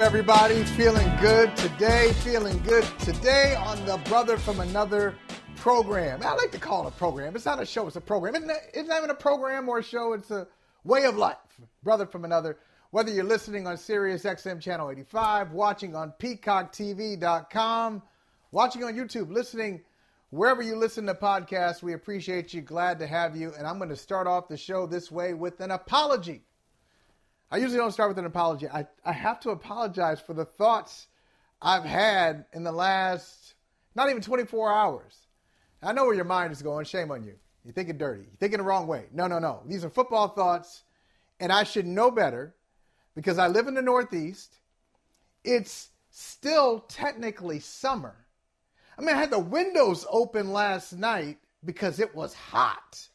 Everybody feeling good today, feeling good today on the Brother from Another program. I like to call it a program. It's not a show, it's a program. It's not, it's not even a program or a show, it's a way of life. Brother from Another. Whether you're listening on Sirius XM Channel 85, watching on PeacockTV.com, watching on YouTube, listening wherever you listen to podcasts, we appreciate you. Glad to have you. And I'm going to start off the show this way with an apology. I usually don't start with an apology. I, I have to apologize for the thoughts I've had in the last not even 24 hours. I know where your mind is going. Shame on you. You're thinking dirty. You're thinking the wrong way. No, no, no. These are football thoughts, and I should know better because I live in the Northeast. It's still technically summer. I mean, I had the windows open last night because it was hot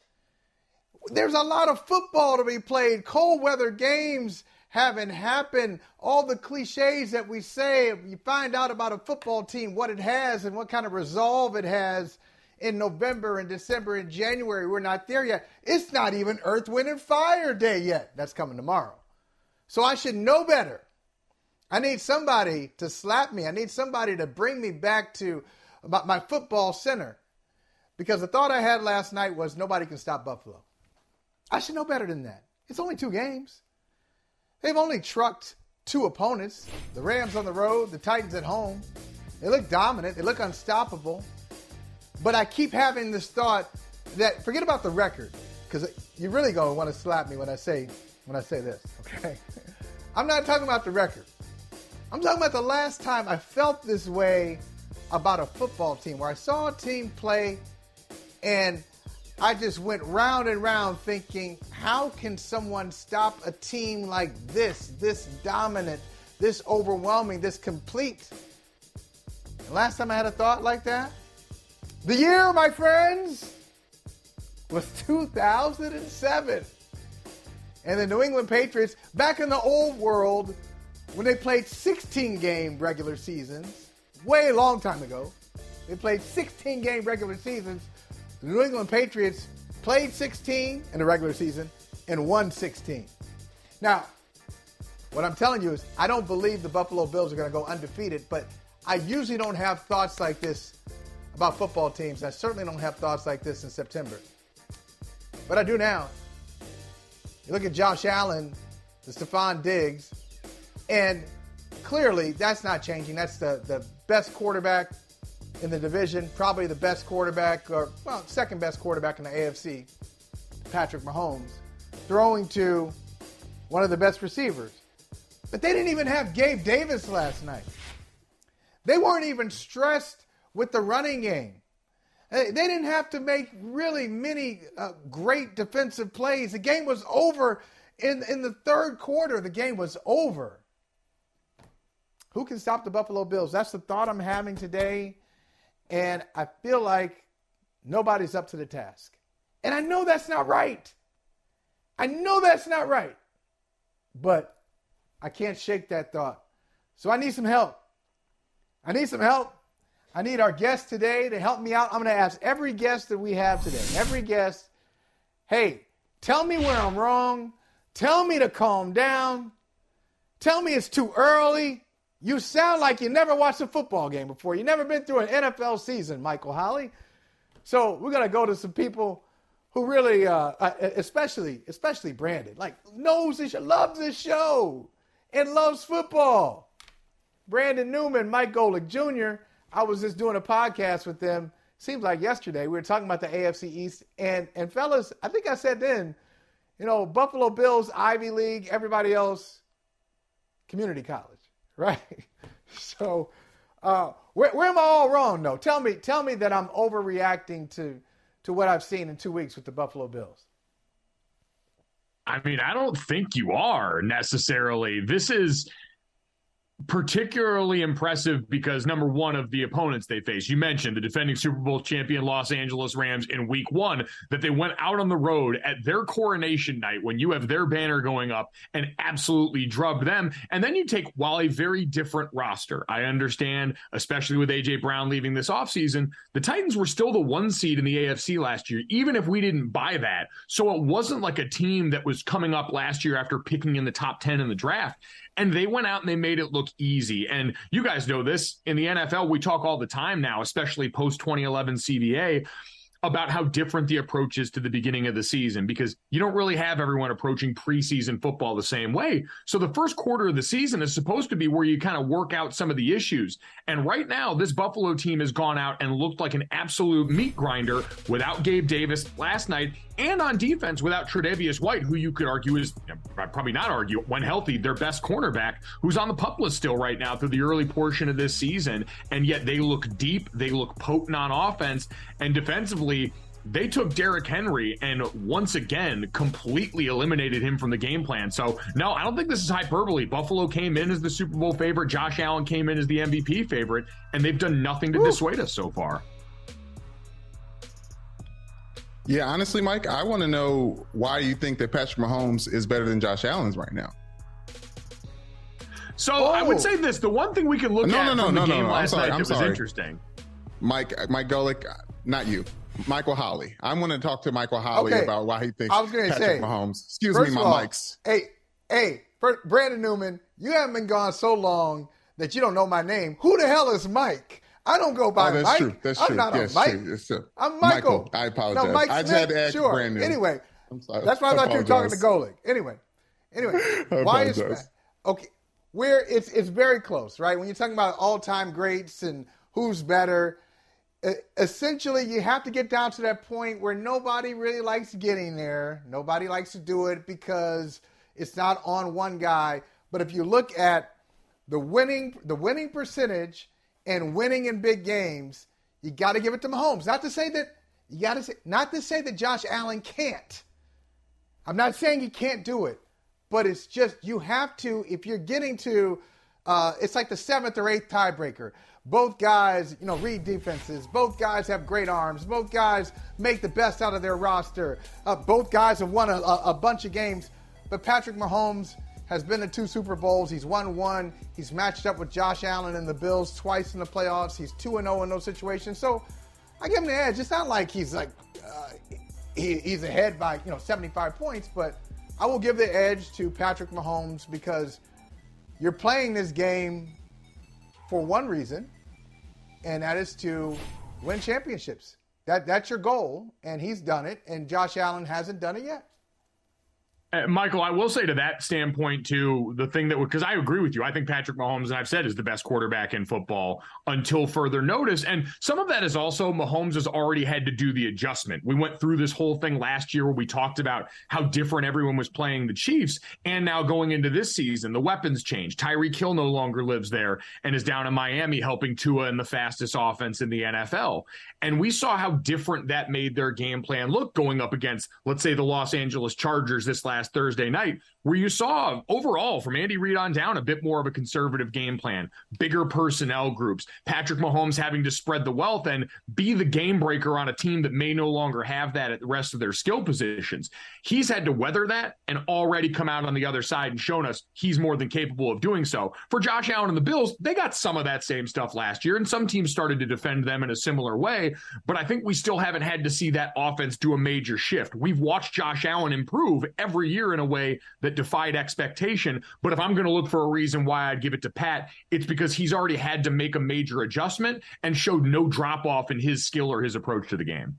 there's a lot of football to be played. Cold weather games haven't happened. All the cliches that we say, you find out about a football team, what it has and what kind of resolve it has in November and December and January. We're not there yet. It's not even Earth, Wind, and Fire Day yet. That's coming tomorrow. So I should know better. I need somebody to slap me. I need somebody to bring me back to my football center. Because the thought I had last night was nobody can stop Buffalo. I should know better than that. It's only two games. They've only trucked two opponents the Rams on the road, the Titans at home. They look dominant, they look unstoppable. But I keep having this thought that forget about the record, because you're really going to want to slap me when I say when I say this, okay? I'm not talking about the record. I'm talking about the last time I felt this way about a football team where I saw a team play and I just went round and round thinking, how can someone stop a team like this, this dominant, this overwhelming, this complete? And last time I had a thought like that, the year, my friends, was 2007. And the New England Patriots, back in the old world, when they played 16 game regular seasons, way long time ago, they played 16 game regular seasons the New England Patriots played 16 in the regular season and won 16. Now, what I'm telling you is, I don't believe the Buffalo Bills are going to go undefeated, but I usually don't have thoughts like this about football teams. I certainly don't have thoughts like this in September. But I do now. You look at Josh Allen, the Stefon Diggs, and clearly that's not changing. That's the, the best quarterback in the division, probably the best quarterback, or well, second best quarterback in the AFC, Patrick Mahomes, throwing to one of the best receivers. But they didn't even have Gabe Davis last night. They weren't even stressed with the running game. They didn't have to make really many uh, great defensive plays. The game was over in, in the third quarter. The game was over. Who can stop the Buffalo Bills? That's the thought I'm having today. And I feel like nobody's up to the task. And I know that's not right. I know that's not right. But I can't shake that thought. So I need some help. I need some help. I need our guest today to help me out. I'm going to ask every guest that we have today, every guest, hey, tell me where I'm wrong. Tell me to calm down. Tell me it's too early. You sound like you never watched a football game before. You never been through an NFL season, Michael Holley. So we're gonna go to some people who really, uh, uh, especially, especially Brandon, like knows this, loves this show, and loves football. Brandon Newman, Mike Golic Jr. I was just doing a podcast with them. Seems like yesterday we were talking about the AFC East, and and fellas, I think I said then, you know, Buffalo Bills, Ivy League, everybody else, community college right? So, uh, where, where am I all wrong? though? tell me, tell me that I'm overreacting to to what I've seen in two weeks with the Buffalo Bills. I mean, I don't think you are necessarily. This is particularly impressive because number one of the opponents they face. You mentioned the defending Super Bowl champion Los Angeles Rams in week one, that they went out on the road at their coronation night when you have their banner going up and absolutely drubbed them. And then you take, while a very different roster, I understand, especially with AJ Brown leaving this offseason, the Titans were still the one seed in the AFC last year, even if we didn't buy that. So it wasn't like a team that was coming up last year after picking in the top 10 in the draft. And they went out and they made it look easy. And you guys know this in the NFL, we talk all the time now, especially post 2011 CBA about how different the approach is to the beginning of the season because you don't really have everyone approaching preseason football the same way. So the first quarter of the season is supposed to be where you kind of work out some of the issues. And right now, this Buffalo team has gone out and looked like an absolute meat grinder without Gabe Davis last night and on defense without Tre'Davious White, who you could argue is probably not argue when healthy, their best cornerback, who's on the pup list still right now through the early portion of this season. And yet they look deep, they look potent on offense, and defensively they took Derrick Henry and once again completely eliminated him from the game plan. So, no, I don't think this is hyperbole. Buffalo came in as the Super Bowl favorite, Josh Allen came in as the MVP favorite, and they've done nothing to Woo. dissuade us so far. Yeah, honestly, Mike, I want to know why you think that Patrick Mahomes is better than Josh Allen's right now. So oh. I would oh. say this: the one thing we can look no, at no, no, from the game last night that was interesting. Mike, uh, Mike Golic, uh, not you. Michael Holley. I'm going to talk to Michael Holley okay. about why he thinks I was going to say, Mahomes. Excuse me, my all, mics. Hey, hey, Brandon Newman, you haven't been gone so long that you don't know my name. Who the hell is Mike? I don't go by oh, that's Mike. True. That's I'm true. not yes, a Mike. True. true. I'm Michael. Michael. I apologize. No, Mike I Smith. had to ask sure. Brandon. Anyway, that's why I, I thought you were talking to Golic. Anyway, anyway, why is that? Okay, where it's it's very close, right? When you're talking about all time greats and who's better, essentially you have to get down to that point where nobody really likes getting there. Nobody likes to do it because it's not on one guy. But if you look at the winning the winning percentage and winning in big games, you got to give it to Mahomes. Not to say that you got to say not to say that Josh Allen can't. I'm not saying he can't do it, but it's just you have to if you're getting to uh, it's like the seventh or eighth tiebreaker. Both guys, you know, read defenses. Both guys have great arms. Both guys make the best out of their roster. Uh, both guys have won a, a bunch of games. But Patrick Mahomes has been to two Super Bowls. He's won one. He's matched up with Josh Allen and the Bills twice in the playoffs. He's 2 0 in those situations. So I give him the edge. It's not like he's like, uh, he, he's ahead by, you know, 75 points, but I will give the edge to Patrick Mahomes because you're playing this game for one reason, and that is to win championships. That, that's your goal, and he's done it, and Josh Allen hasn't done it yet. Uh, Michael, I will say to that standpoint too, the thing that would because I agree with you, I think Patrick Mahomes, and I've said, is the best quarterback in football until further notice. And some of that is also Mahomes has already had to do the adjustment. We went through this whole thing last year where we talked about how different everyone was playing the Chiefs, and now going into this season, the weapons change. Tyreek Hill no longer lives there and is down in Miami helping Tua in the fastest offense in the NFL. And we saw how different that made their game plan look going up against, let's say, the Los Angeles Chargers this last last Thursday night, where you saw overall from Andy Reid on down a bit more of a conservative game plan, bigger personnel groups, Patrick Mahomes having to spread the wealth and be the game breaker on a team that may no longer have that at the rest of their skill positions. He's had to weather that and already come out on the other side and shown us he's more than capable of doing so. For Josh Allen and the Bills, they got some of that same stuff last year, and some teams started to defend them in a similar way. But I think we still haven't had to see that offense do a major shift. We've watched Josh Allen improve every year in a way that defied expectation. But if I'm going to look for a reason why I'd give it to Pat, it's because he's already had to make a major adjustment and showed no drop off in his skill or his approach to the game.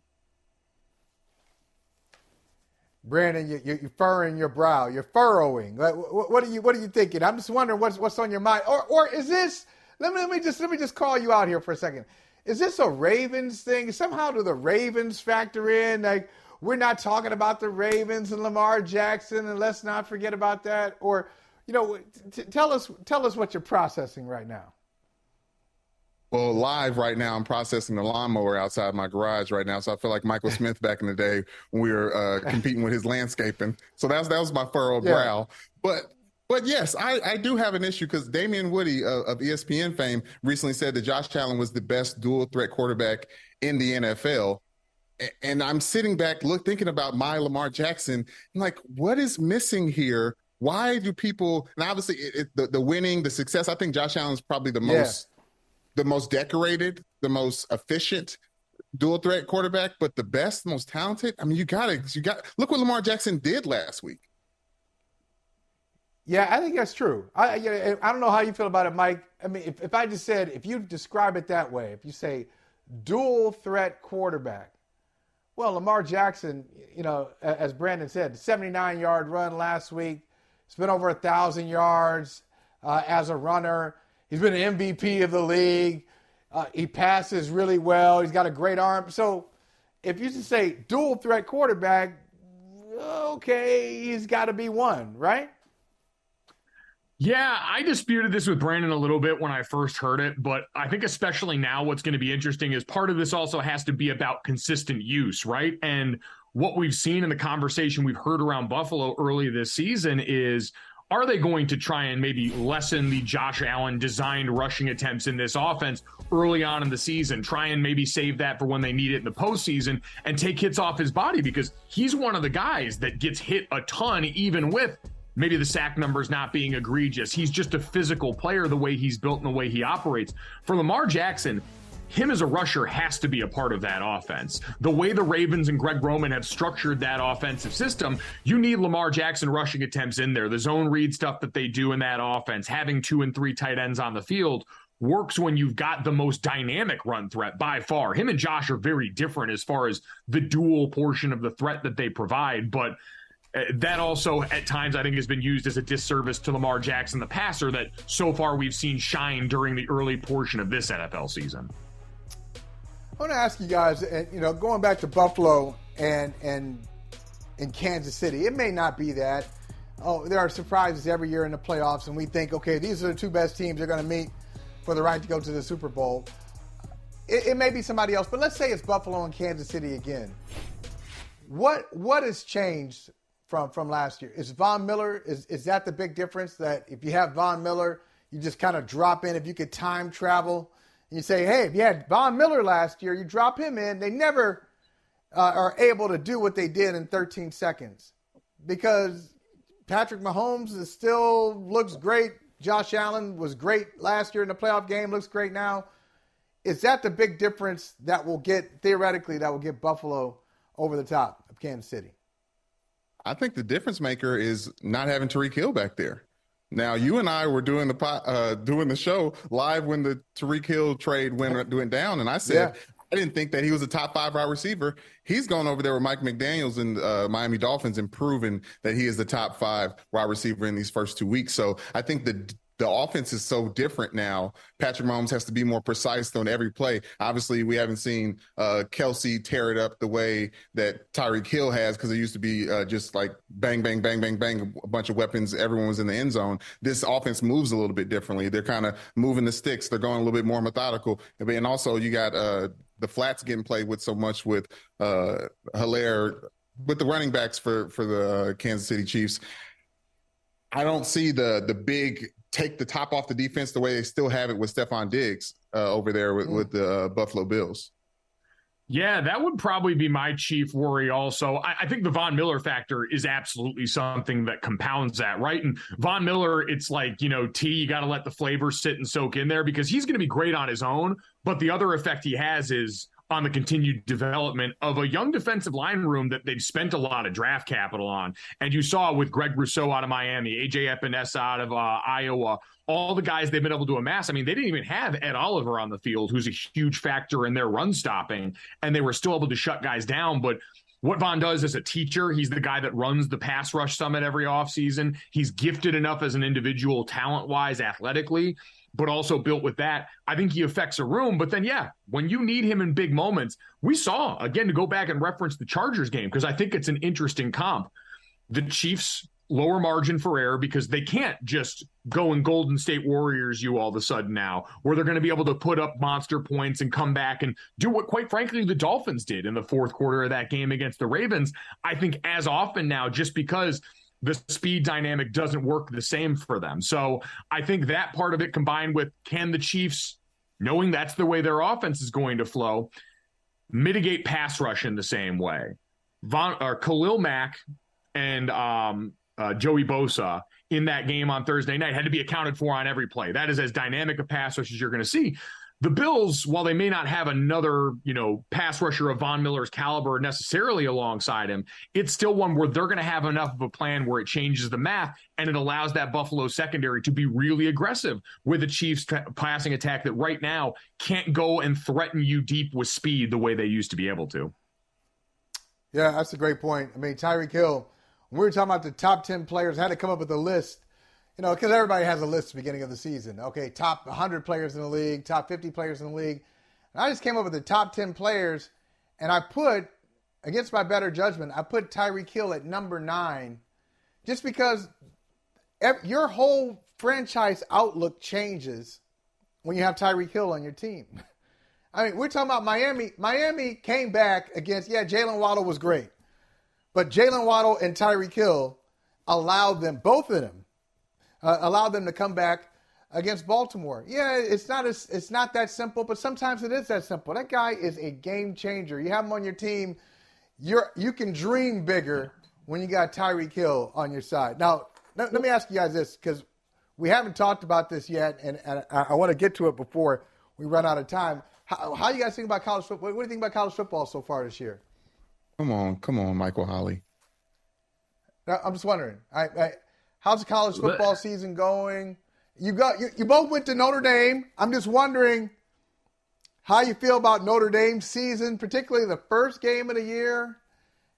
Brandon, you, you're furrowing your brow. You're furrowing. What, what, are you What are you thinking? I'm just wondering what's what's on your mind. Or or is this? Let me let me just let me just call you out here for a second. Is this a Ravens thing? Somehow do the Ravens factor in? Like we're not talking about the Ravens and Lamar Jackson, and let's not forget about that. Or, you know, t- tell us tell us what you're processing right now. Well, live right now, I'm processing the lawnmower outside my garage right now. So I feel like Michael Smith back in the day when we were uh, competing with his landscaping. So that's that was my furrowed yeah. brow. But But yes, I, I do have an issue because Damien Woody uh, of ESPN fame recently said that Josh Allen was the best dual threat quarterback in the NFL. And I'm sitting back, look, thinking about my Lamar Jackson. I'm like, what is missing here? Why do people? And obviously, it, it, the the winning, the success. I think Josh Allen is probably the most, yeah. the most decorated, the most efficient dual threat quarterback, but the best, the most talented. I mean, you got to, you got. Look what Lamar Jackson did last week. Yeah, I think that's true. I I don't know how you feel about it, Mike. I mean, if, if I just said, if you describe it that way, if you say dual threat quarterback, well, Lamar Jackson, you know, as Brandon said, 79 yard run last week. It's been over a thousand yards uh, as a runner. He's been an MVP of the league. Uh, he passes really well. He's got a great arm. So, if you just say dual threat quarterback, okay, he's got to be one, right? Yeah, I disputed this with Brandon a little bit when I first heard it, but I think especially now what's going to be interesting is part of this also has to be about consistent use, right? And what we've seen in the conversation we've heard around Buffalo early this season is are they going to try and maybe lessen the Josh Allen designed rushing attempts in this offense early on in the season? Try and maybe save that for when they need it in the postseason and take hits off his body because he's one of the guys that gets hit a ton, even with maybe the sack numbers not being egregious. He's just a physical player the way he's built and the way he operates. For Lamar Jackson, him as a rusher has to be a part of that offense. The way the Ravens and Greg Roman have structured that offensive system, you need Lamar Jackson rushing attempts in there. The zone read stuff that they do in that offense, having two and three tight ends on the field works when you've got the most dynamic run threat by far. Him and Josh are very different as far as the dual portion of the threat that they provide, but uh, that also at times I think has been used as a disservice to Lamar Jackson, the passer that so far we've seen shine during the early portion of this NFL season. I want to ask you guys, you know, going back to Buffalo and and in Kansas City, it may not be that. Oh, there are surprises every year in the playoffs, and we think, okay, these are the two best teams they're going to meet for the right to go to the Super Bowl. It, it may be somebody else, but let's say it's Buffalo and Kansas City again. What what has changed from from last year. Is Von Miller is is that the big difference that if you have Von Miller, you just kind of drop in if you could time travel and you say, "Hey, if you had Von Miller last year, you drop him in." They never uh, are able to do what they did in 13 seconds because Patrick Mahomes is still looks great. Josh Allen was great last year in the playoff game, looks great now. Is that the big difference that will get theoretically that will get Buffalo over the top of Kansas City? I think the difference maker is not having Tyreek Hill back there. Now, you and I were doing the uh, doing the show live when the Tyreek Hill trade went went down, and I said yeah. I didn't think that he was a top five wide receiver. He's gone over there with Mike McDaniel's and uh, Miami Dolphins and proven that he is the top five wide receiver in these first two weeks. So I think the the offense is so different now. Patrick Mahomes has to be more precise on every play. Obviously, we haven't seen uh, Kelce tear it up the way that Tyreek Hill has because it used to be uh, just like bang, bang, bang, bang, bang, a bunch of weapons. Everyone was in the end zone. This offense moves a little bit differently. They're kind of moving the sticks. They're going a little bit more methodical. And also, you got uh, the flats getting played with so much with uh, Helaire, with the running backs for for the uh, Kansas City Chiefs. I don't see the the big take the top off the defense the way they still have it with Stefon Diggs uh, over there with, mm. with the uh, Buffalo Bills. Yeah, that would probably be my chief worry. Also, I, I, think the Von Miller factor is absolutely something that compounds that, right? And Von Miller, it's like you know, T, you got to let the flavor sit and soak in there because he's going to be great on his own. But the other effect he has is on the continued development of a young defensive line room that they've spent a lot of draft capital on. And you saw with Greg Rousseau out of Miami, AJ Epenesa out of uh, Iowa, all the guys they've been able to amass. I mean, they didn't even have Ed Oliver on the field, who's a huge factor in their run stopping, and they were still able to shut guys down. But what Von does as a teacher, he's the guy that runs the pass rush summit every offseason. He's gifted enough as an individual, talent wise, athletically but also built with that. I think he affects a room. But then, yeah, when you need him in big moments, we saw again to go back and reference the Chargers game because I think it's an interesting comp. The Chiefs lower margin for error because they can't just go and Golden State Warriors you all of a sudden now, where they're going to be able to put up monster points and come back and do what, quite frankly, the Dolphins did in the fourth quarter of that game against the Ravens. I think as often now, just because the speed dynamic doesn't work the same for them. So I think that part of it combined with can the Chiefs, knowing that's the way their offense is going to flow, mitigate pass rush in the same way. Von or Khalil Mack and um, uh, Joey Bosa in that game on Thursday night had to be accounted for on every play. That is as dynamic a pass rush as you're going to see. The Bills, while they may not have another, you know, pass rusher of Von Miller's caliber necessarily alongside him, it's still one where they're going to have enough of a plan where it changes the math and it allows that Buffalo secondary to be really aggressive with the Chiefs passing attack that right now can't go and threaten you deep with speed the way they used to be able to. Yeah, that's a great point. I mean, Tyreek Hill, when we were talking about the top 10 players, I had to come up with a list, you know, because everybody has a list at the beginning of the season. Okay, top 100 players in the league, top 50 players in the league. And I just came up with the top 10 players, and I put, against my better judgment, I put Tyreek Hill at number nine just because your whole franchise outlook changes when you have Tyreek Hill on your team. I mean, we're talking about Miami. Miami came back against, yeah, Jalen Waddle was great. But Jalen Waddle and Tyreek Hill allowed them, both of them, uh, allowed them to come back against Baltimore. Yeah, it's not as, it's not that simple, but sometimes it is that simple. That guy is a game changer. You have him on your team. You're you can dream bigger when you got Tyreek Hill on your side. Now, let, let me ask you guys this because we haven't talked about this yet, and, and I, I want to get to it before we run out of time. How, how you guys think about college football? What do you think about college football so far this year? Come on, come on, Michael Holley. I'm just wondering. I, I, how's the college football season going? You got you, you both went to Notre Dame. I'm just wondering how you feel about Notre Dame's season, particularly the first game of the year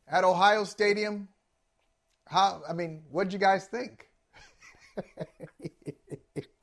at Ohio Stadium. How? I mean, what did you guys think?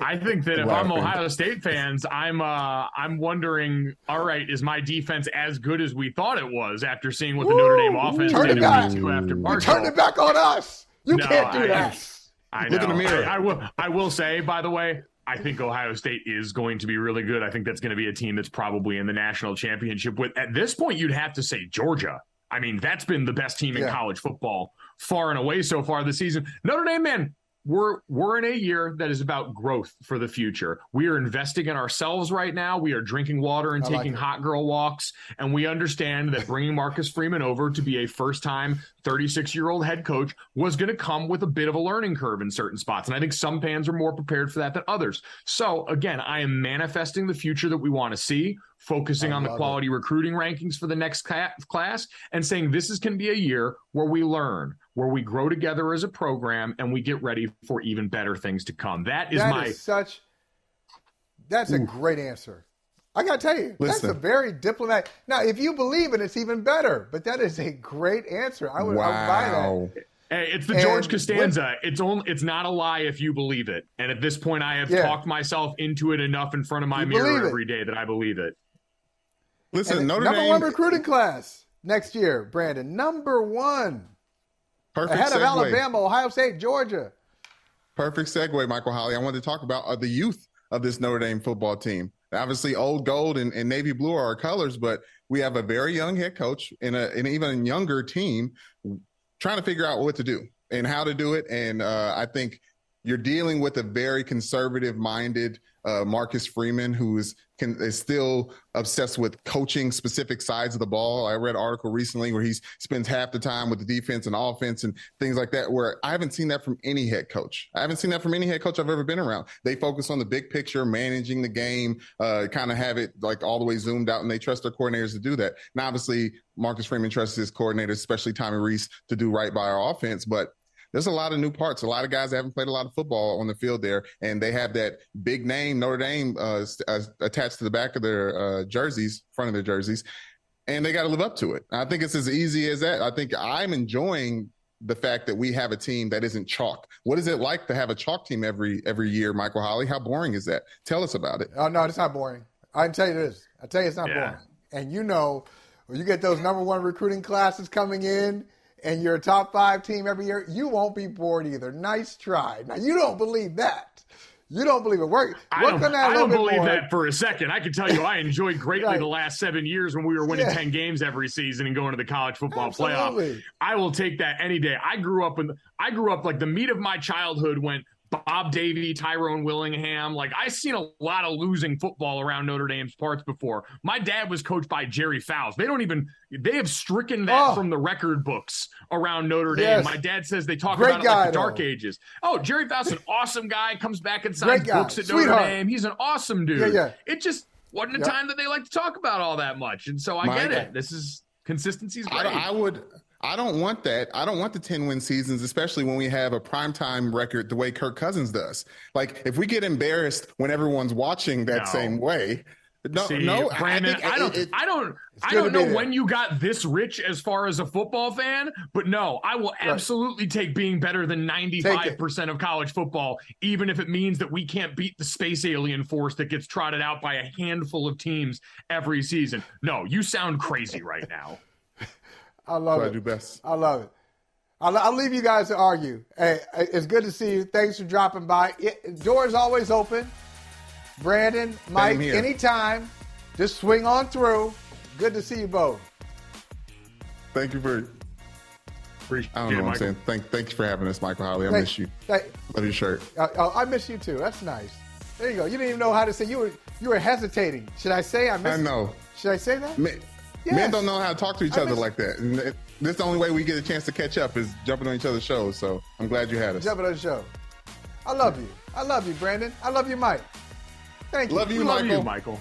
I think that if I'm Ohio State fans, I'm uh, I'm wondering. All right, is my defense as good as we thought it was after seeing what the Notre Dame offense did in week two after You turned it back on us. You no, can't do I, that. I, know. Look in the mirror. I, I will. I will say, by the way, I think Ohio State is going to be really good. I think that's going to be a team that's probably in the national championship. With at this point, you'd have to say Georgia. I mean, that's been the best team in yeah. college football far and away so far this season. Notre Dame, man, we're we're in a year that is about growth for the future. We are investing in ourselves right now. We are drinking water and I taking like hot girl walks, and we understand that bringing Marcus Freeman over to be a first-time 36-year-old head coach was going to come with a bit of a learning curve in certain spots, and I think some fans are more prepared for that than others. So again, I am manifesting the future that we want to see focusing on the quality it. recruiting rankings for the next class and saying this is going to be a year where we learn, where we grow together as a program and we get ready for even better things to come. That is that my is such That's Ooh. a great answer. I got to tell you, Listen. that's a very diplomatic. Now, if you believe it, it's even better. But that is a great answer. I would, wow. I would buy that. Hey, it's the and George Costanza. What, it's only it's not a lie if you believe it. And at this point, I have yeah. talked myself into it enough in front of my you mirror every day that I believe it. Listen, Notre number Dame, one recruiting class next year, Brandon. Number one. Perfect ahead segue. of Alabama, Ohio State, Georgia. Perfect segue, Michael Holley. I wanted to talk about uh, the youth of this Notre Dame football team. Obviously, old gold and, and, navy blue are our colors, but we have a very young head coach and a, an even younger team trying to figure out what to do and how to do it. And uh, I think you're dealing with a very conservative minded uh, Marcus Freeman, who is can, is still obsessed with coaching specific sides of the ball. I read an article recently where he spends half the time with the defense and offense and things like that. Where I haven't seen that from any head coach. I haven't seen that from any head coach I've ever been around. They focus on the big picture, managing the game, uh, kind of have it like all the way zoomed out, and they trust their coordinators to do that. Now, obviously, Marcus Freeman trusts his coordinators, especially Tommy Rees, to do right by our offense, but there's a lot of new parts. A lot of guys haven't played a lot of football on the field there, and they have that big name Notre Dame uh, uh, attached to the back of their uh, jerseys, front of their jerseys, and they got to live up to it. I think it's as easy as that. I think I'm enjoying the fact that we have a team that isn't chalk. What is it like to have a chalk team every every year, Michael Holley? How boring is that? Tell us about it. Oh no, it's not boring. I can tell you this. I tell you, it's not yeah. boring. And you know, when you get those number one recruiting classes coming in and you're a top five team every year, you won't be bored either. Nice try. Now, you don't believe that. You don't believe it. Work, I work don't, on that I don't believe more. that for a second. I can tell you, I enjoyed greatly Right. the last seven years when we were winning Yeah. ten games every season and going to the college football Absolutely. playoff. I will take that any day. I grew up in. I grew up like the meat of my childhood went Bob Davie, Tyrone Willingham. Like I've seen a lot of losing football around Notre Dame's parts before. My dad was coached by Jerry Faust. They don't even. They have stricken that Oh. from the record books around Notre Dame. Yes. My dad says they talk Great about it like the dark though. ages. Oh, Jerry Faust, an awesome guy. Comes back and signs books at Sweetheart. Notre Dame. He's an awesome dude. Yeah, yeah. It just wasn't a Yeah. time that they like to talk about all that much, and so I My get guy. it. This is consistency's I. I would. I don't want that. I don't want the 10 win seasons, especially when we have a primetime record the way Kirk Cousins does. Like, if we get embarrassed when everyone's watching that No. same way, no, See, no, Brandon, I, think I, don't, it- I don't, I don't know when you got this rich as far as a football fan, but no, I will absolutely take being better than ninety-five percent of college football, even if it means that we can't beat the space alien force that gets trotted out by a handful of teams every season. No, you sound crazy right now. I love what I it. do best. I love it. I'll, I'll leave you guys to argue. Hey, it's good to see you. Thanks for dropping by. It, door's always open. Brandon, Mike, anytime. Just swing on through. Good to see you both. Thank you for. Appreciate I don't know what I'm Michael. saying. Thank, thank you for having us, Michael Holley. I Thank- miss you. thank- Love your shirt. I, I I miss you too. That's nice. There you go. You didn't even know how to say. You were you were hesitating. Should I say I miss? You? I know. Should I say that? Men, Yes. men don't know how to talk to each other like that. And this is the only way we get a chance to catch up is jumping on each other's shows. So I'm glad you had us. Jumping on the show. I love you. I love you, Brandon. I love you, Mike. Thank you. Love you, Love Michael. you, Michael.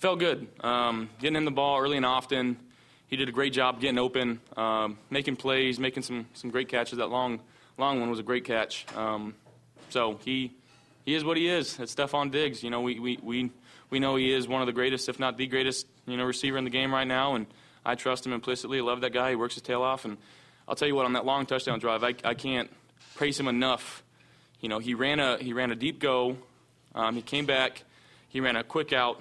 Felt good. Um, getting in the ball early and often. He did a great job getting open, um, making plays, making some, some great catches. That long long one was a great catch. Um, so he he is what he is. It's Stefon Diggs. You know, we, we, we, we know he is one of the greatest, if not the greatest, you know, receiver in the game right now, and I trust him implicitly. I love that guy. He works his tail off, and I'll tell you what, on that long touchdown drive, I, I can't praise him enough. You know, he ran a he ran a deep go. Um, he came back. He ran a quick out.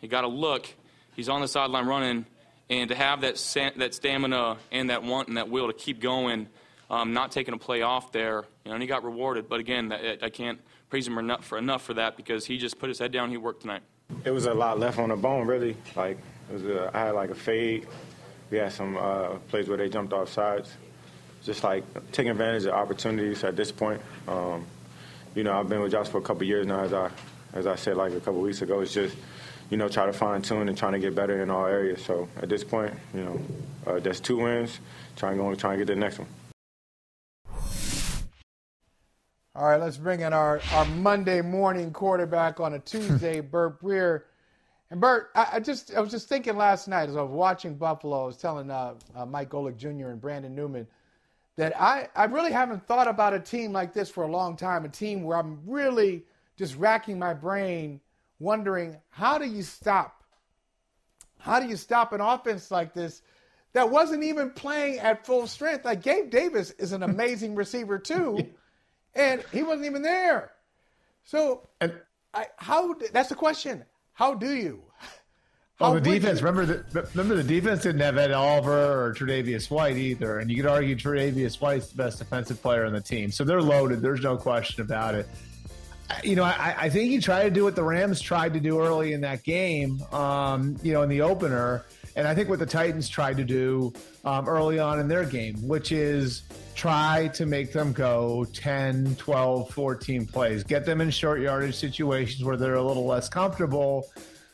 He got a look. He's on the sideline running, and to have that that stamina and that want and that will to keep going, um, not taking a play off there, you know, and he got rewarded. But again, that, I can't praise him enough for enough for that because he just put his head down. He worked tonight. It was a lot left on the bone, really. Like it was, a, I had like a fade. We had some uh, plays where they jumped off sides. Just like taking advantage of opportunities at this point. Um, you know, I've been with Josh for a couple years now, as I as I said like a couple weeks ago. It's just you know try to fine tune and trying to get better in all areas. So at this point, you know, uh, that's two wins. Trying to go and try and get the next one. All right, let's bring in our, our Monday morning quarterback on a Tuesday, Bert Breer. And Burt, I, I just I was just thinking last night as I was watching Buffalo, I was telling uh, uh, Mike Golic Jr. and Brandon Newman that I, I really haven't thought about a team like this for a long time, a team where I'm really just racking my brain wondering how do you stop? How do you stop an offense like this that wasn't even playing at full strength? Like Gabe Davis is an amazing receiver too, and he wasn't even there. So, and I, how? That's the question. How do you? Well, the defense. you? Remember, the, remember the defense didn't have Ed Oliver or Tre'Davious White either, and you could argue Tre'Davious White's the best defensive player on the team. So they're loaded. There's no question about it. You know, I, I think he tried to do what the Rams tried to do early in that game. Um, you know, in the opener, and I think what the Titans tried to do um, early on in their game, which is try to make them go 10, 12, 14 plays, get them in short yardage situations where they're a little less comfortable.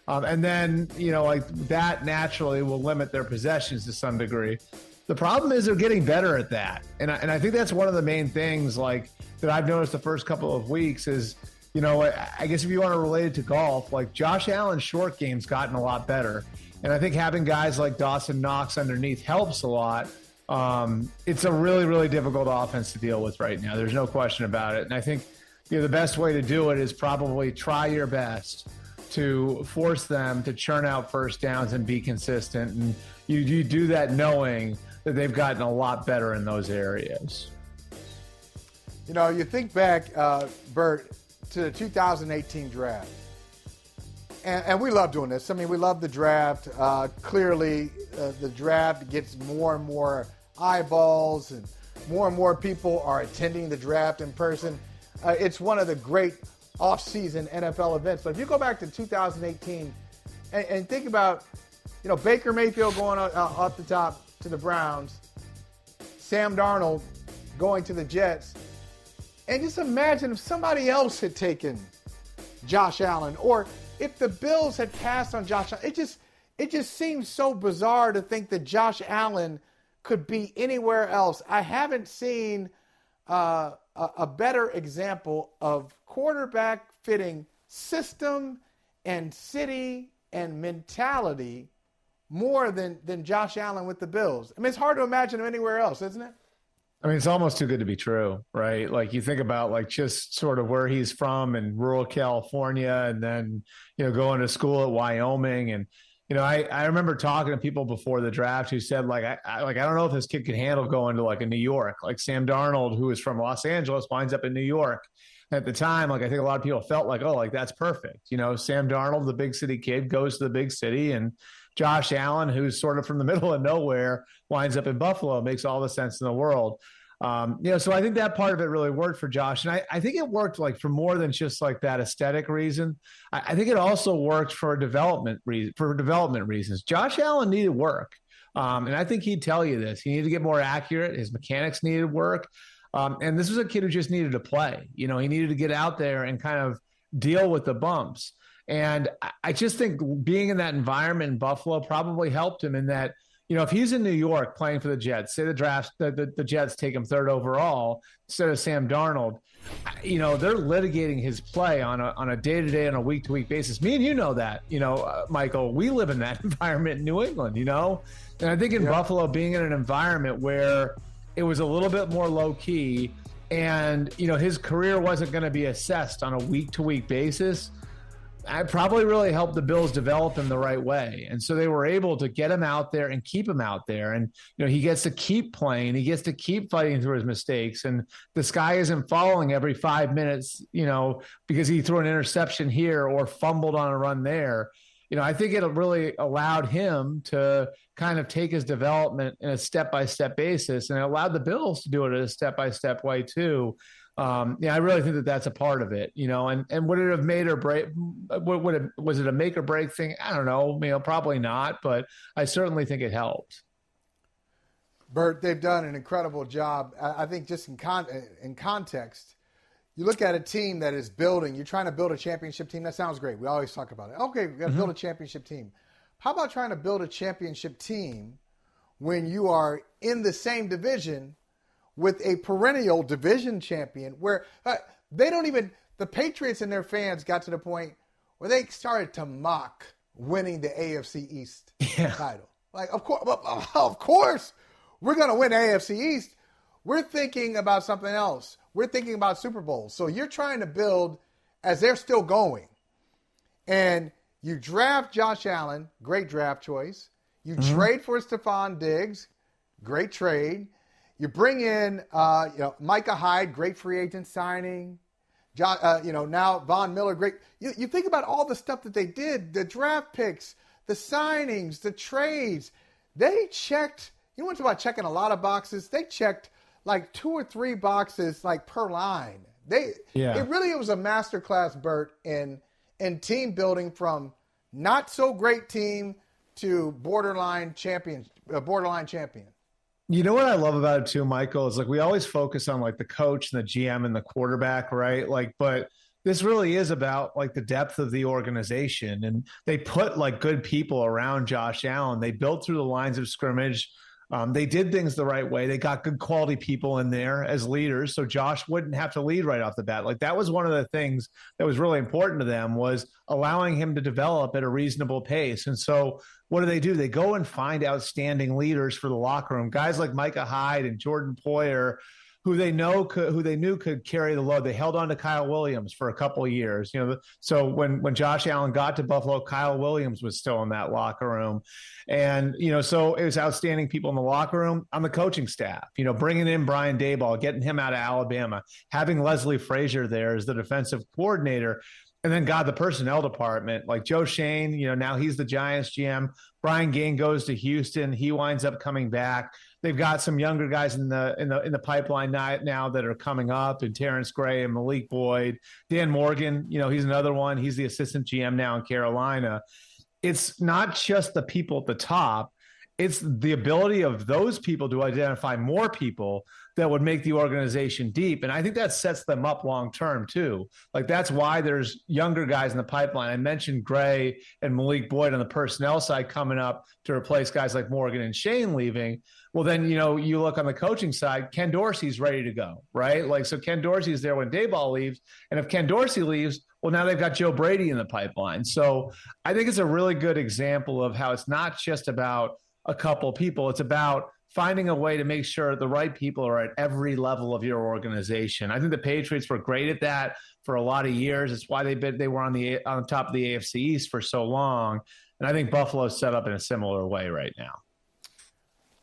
Um, and then, you know, like that naturally will limit their possessions to some degree. The problem is they're getting better at that. And I, and I think that's one of the main things like that I've noticed the first couple of weeks is, you know, I, I guess if you want to relate it to golf, like Josh Allen's short game's gotten a lot better. And I think having guys like Dawson Knox underneath helps a lot. Um, it's a really, really difficult offense to deal with right now. There's no question about it. And I think you know, the best way to do it is probably try your best to force them to churn out first downs and be consistent. And you, you do that knowing that they've gotten a lot better in those areas. You know, you think back, uh, Bert, to the 2018 draft. And, and, we love doing this. I mean, we love the draft. Uh, clearly, uh, the draft gets more and more eyeballs, and more and more people are attending the draft in person. Uh, it's one of the great off-season NFL events. But if you go back to 2018 and, and think about, you know, Baker Mayfield going uh, off the top to the Browns, Sam Darnold going to the Jets, and just imagine if somebody else had taken Josh Allen, or if the Bills had passed on Josh Allen. It just it just seems so bizarre to think that Josh Allen could be anywhere else. I haven't seen uh, a, a better example of quarterback fitting system and city and mentality more than than Josh Allen with the Bills. I mean, it's hard to imagine him anywhere else, isn't it? I mean, it's almost too good to be true, right? Like you think about like just sort of where he's from in rural California, and then you know going to school at Wyoming, and you know, I, I remember talking to people before the draft who said like I, I like I don't know if this kid can handle going to like a New York. Like Sam Darnold, who is from Los Angeles, winds up in New York. At the time, like I think a lot of people felt like, oh, like that's perfect. You know, Sam Darnold, the big city kid, goes to the big city, and Josh Allen, who's sort of from the middle of nowhere, winds up in Buffalo. Makes all the sense in the world. Um, you know, so I think that part of it really worked for Josh, and I, I think it worked like for more than just like that aesthetic reason. I, I think it also worked for development reason for development reasons. Josh Allen needed work, um, and I think he'd tell you this. He needed to get more accurate. His mechanics needed work, um, and this was a kid who just needed to play. You know, he needed to get out there and kind of deal with the bumps. And I just think being in that environment in Buffalo probably helped him in that you know, if he's in New York playing for the Jets, say the draft, the, the, the, Jets take him third overall instead of Sam Darnold, you know, they're litigating his play on a, on a day to day, on a week to week basis. Me and you know that, you know, uh, Michael, we live in that environment in New England, you know, and I think in yeah. Buffalo, being in an environment where it was a little bit more low key and, you know, his career wasn't going to be assessed on a week to week basis I probably really helped the Bills develop him the right way. And so they were able to get him out there and keep him out there. And, you know, he gets to keep playing, he gets to keep fighting through his mistakes. And the sky isn't falling every five minutes, you know, because he threw an interception here or fumbled on a run there. You know, I think it really allowed him to kind of take his development in a step by step basis and it allowed the Bills to do it in a step by step way too um, yeah, I really think that that's a part of it, you know. And and would it have made or break? Would, would it was it a make or break thing? I don't know. You know, probably not, but I certainly think it helped. Bert, they've done an incredible job. I think just in con- in context, you look at a team that is building. You're trying to build a championship team. That sounds great. We always talk about it. Okay, we got to mm-hmm. build a championship team. How about trying to build a championship team when you are in the same division with a perennial division champion where uh, they don't even, the Patriots and their fans got to the point where they started to mock winning the AFC East yeah. title. Like, of course, of course, we're going to win AFC East. We're thinking about something else. We're thinking about Super Bowls. So you're trying to build as they're still going. And you draft Josh Allen, great draft choice. You mm-hmm. trade for Stefon Diggs, great trade. You bring in, uh, you know, Micah Hyde, great free agent signing. John, uh, you know, now Von Miller, great. You, you think about all the stuff that they did, the draft picks, the signings, the trades. They checked. You want to talk about checking a lot of boxes? They checked like two or three boxes, like per line. They, yeah. it really it was a masterclass, Bert, in in team building from not so great team to borderline champion, uh, borderline champion. You know what I love about it too, Michael, is like we always focus on like the coach and the GM and the quarterback, right? Like, but this really is about like the depth of the organization. And they put like good people around Josh Allen. They built through the lines of scrimmage Um, they did things the right way. They got good quality people in there as leaders, so Josh wouldn't have to lead right off the bat. Like that was one of the things that was really important to them was allowing him to develop at a reasonable pace. And so, what do they do? They go and find outstanding leaders for the locker room, guys like Micah Hyde and Jordan Poyer who they know could, who they knew could carry the load. They held on to Kyle Williams for a couple of years. You know, so when when Josh Allen got to Buffalo, Kyle Williams was still in that locker room, and you know, so it was outstanding people in the locker room on the coaching staff. You know, bringing in Brian Daboll, getting him out of Alabama, having Leslie Frazier there as the defensive coordinator. And then God, the personnel department, like Joe Schoen, you know, now he's the Giants GM. Brian Gaine goes to Houston. He winds up coming back. They've got some younger guys in the in the in the pipeline now that are coming up, and Terrence Gray and Malik Boyd, Dan Morgan. You know, he's another one. He's the assistant GM now in Carolina. It's not just the people at the top; it's the ability of those people to identify more people that would make the organization deep. And I think that sets them up long term too. Like that's why there's younger guys in the pipeline. I mentioned Gray and Malik Boyd on the personnel side coming up to replace guys like Morgan and Schoen leaving. Well, then, you know, you look on the coaching side, Ken Dorsey's ready to go, right? Like, so Ken Dorsey's there when Daboll leaves. And if Ken Dorsey leaves, well, now they've got Joe Brady in the pipeline. So I think it's a really good example of how it's not just about a couple people, it's about finding a way to make sure the right people are at every level of your organization. I think the Patriots were great at that for a lot of years. It's why they they were on the on top of the AFC East for so long. And I think Buffalo's set up in a similar way right now.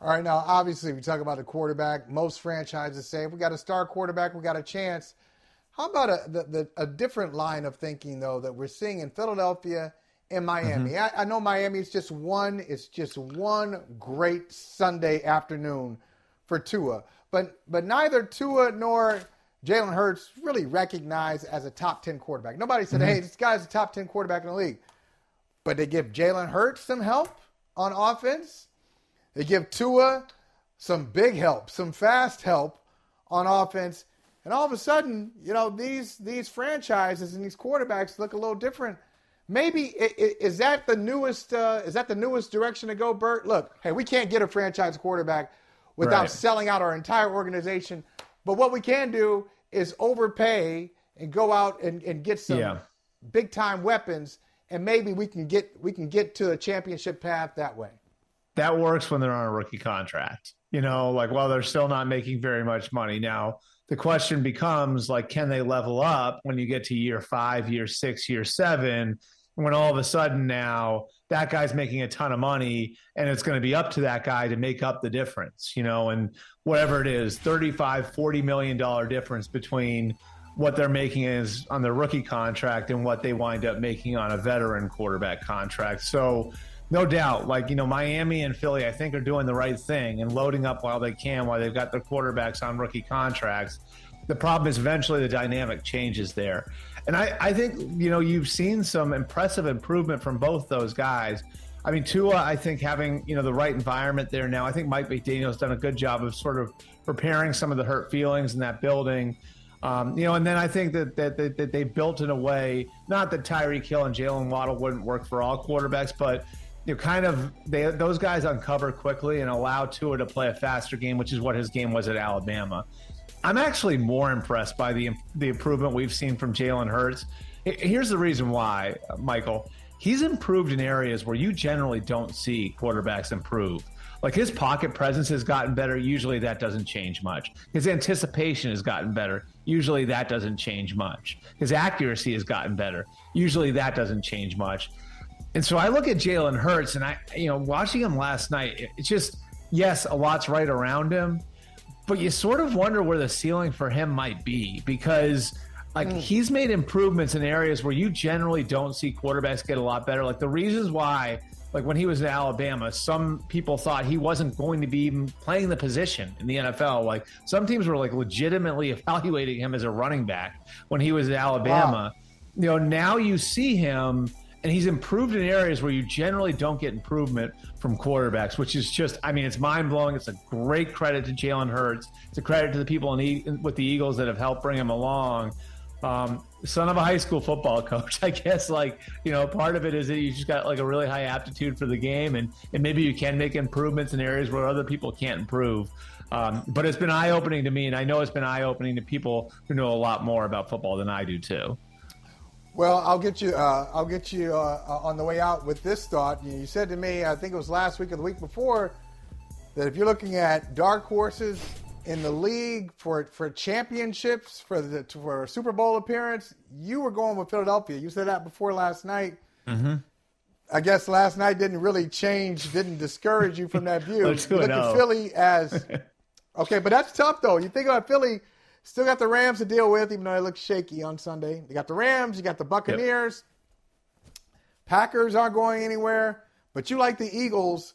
All right, now obviously we talk about the quarterback. Most franchises say if we got a star quarterback, we got a chance. How about a the, the, a different line of thinking though that we're seeing in Philadelphia and Miami? Mm-hmm. I, I know Miami is just one. It's just one great Sunday afternoon for Tua, but but neither Tua nor Jalen Hurts really recognized as a top ten quarterback. Nobody said, mm-hmm. "Hey, this guy's a top ten quarterback in the league," but they give Jalen Hurts some help on offense they give Tua some big help, some fast help on offense. And all of a sudden, you know, these these franchises and these quarterbacks look a little different. Maybe is that the newest uh, is that the newest direction to go, Bert? Look, hey, we can't get a franchise quarterback without right. selling out our entire organization. But what we can do is overpay and go out and, and get some yeah. big time weapons, and maybe we can get we can get to a championship path that way that works when they're on a rookie contract. You know, like well, they're still not making very much money now. The question becomes like, can they level up when you get to year five, year six, year seven? When all of a sudden now that guy's making a ton of money and it's going to be up to that guy to make up the difference, you know, and whatever it is, 35, 40 million dollar difference between what they're making is on their rookie contract and what they wind up making on a veteran quarterback contract. So no doubt. Like, you know, Miami and Philly, I think, are doing the right thing and loading up while they can, while they've got their quarterbacks on rookie contracts. The problem is eventually the dynamic changes there. And I, I think, you know, you've seen some impressive improvement from both those guys. I mean, Tua, I think having, you know, the right environment there now, I think Mike McDaniel's done a good job of sort of preparing some of the hurt feelings in that building. Um, you know, and then I think that, that, that, that they built in a way, not that Tyreek Hill and Jaylen Waddle wouldn't work for all quarterbacks, but you know, kind of they those guys uncover quickly and allow Tua to play a faster game, which is what his game was at Alabama. I'm actually more impressed by the the improvement we've seen from Jalen Hurts. Here's the reason why, Michael. He's improved in areas where you generally don't see quarterbacks improve. Like his pocket presence has gotten better. Usually that doesn't change much. His anticipation has gotten better. Usually that doesn't change much. His accuracy has gotten better. Usually that doesn't change much. And so I look at Jalen Hurts and I, you know, watching him last night, it's just, yes, a lot's right around him, but you sort of wonder where the ceiling for him might be because like mm. he's made improvements in areas where you generally don't see quarterbacks get a lot better. Like the reasons why, like when he was in Alabama, some people thought he wasn't going to be playing the position in the NFL. Like some teams were like legitimately evaluating him as a running back when he was at Alabama. Wow. You know, now you see him and he's improved in areas where you generally don't get improvement from quarterbacks, which is just, I mean, it's mind blowing. It's a great credit to Jalen Hurts. It's a credit to the people in with the Eagles that have helped bring him along. Um, son of a high school football coach, I guess. Like you know, part of it is that you just got like a really high aptitude for the game, and and maybe you can make improvements in areas where other people can't improve. Um, but it's been eye opening to me, and I know it's been eye opening to people who know a lot more about football than I do too. Well, I'll get you. Uh, I'll get you uh, uh on the way out with this thought. You said to me, I think it was last week or the week before, that if you're looking at dark horses in the league for for championships for the for a Super Bowl appearance, you were going with Philadelphia. You said that before last night. Mm-hmm. I guess last night didn't really change, didn't discourage you from that view. you look at Philly as okay, but that's tough though. You think about Philly Still got the Rams to deal with, even though they look shaky on Sunday. You got the Rams, you got the Buccaneers. Yep. Packers aren't going anywhere, but you like the Eagles,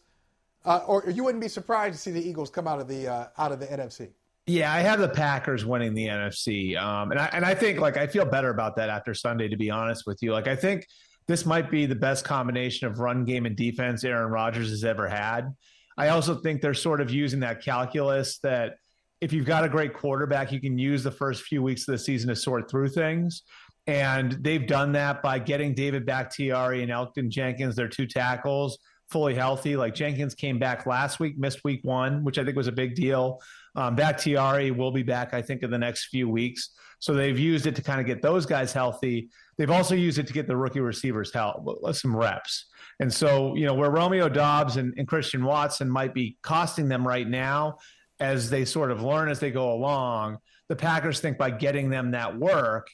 uh, or you wouldn't be surprised to see the Eagles come out of the uh, out of the NFC. Yeah, I have the Packers winning the NFC, um, and I and I think like I feel better about that after Sunday. To be honest with you, like I think this might be the best combination of run game and defense Aaron Rodgers has ever had. I also think they're sort of using that calculus that if you've got a great quarterback, you can use the first few weeks of the season to sort through things. And they've done that by getting David Bakhtiari and Elgton Jenkins, their two tackles, fully healthy. Like Jenkins came back last week, missed week one, which I think was a big deal. Um, Bakhtiari will be back, I think, in the next few weeks. So they've used it to kind of get those guys healthy. They've also used it to get the rookie receivers help, some reps. And so, you know, where Romeo Doubs and, and Christian Watson might be costing them right now, as they sort of learn as they go along, the Packers think by getting them that work,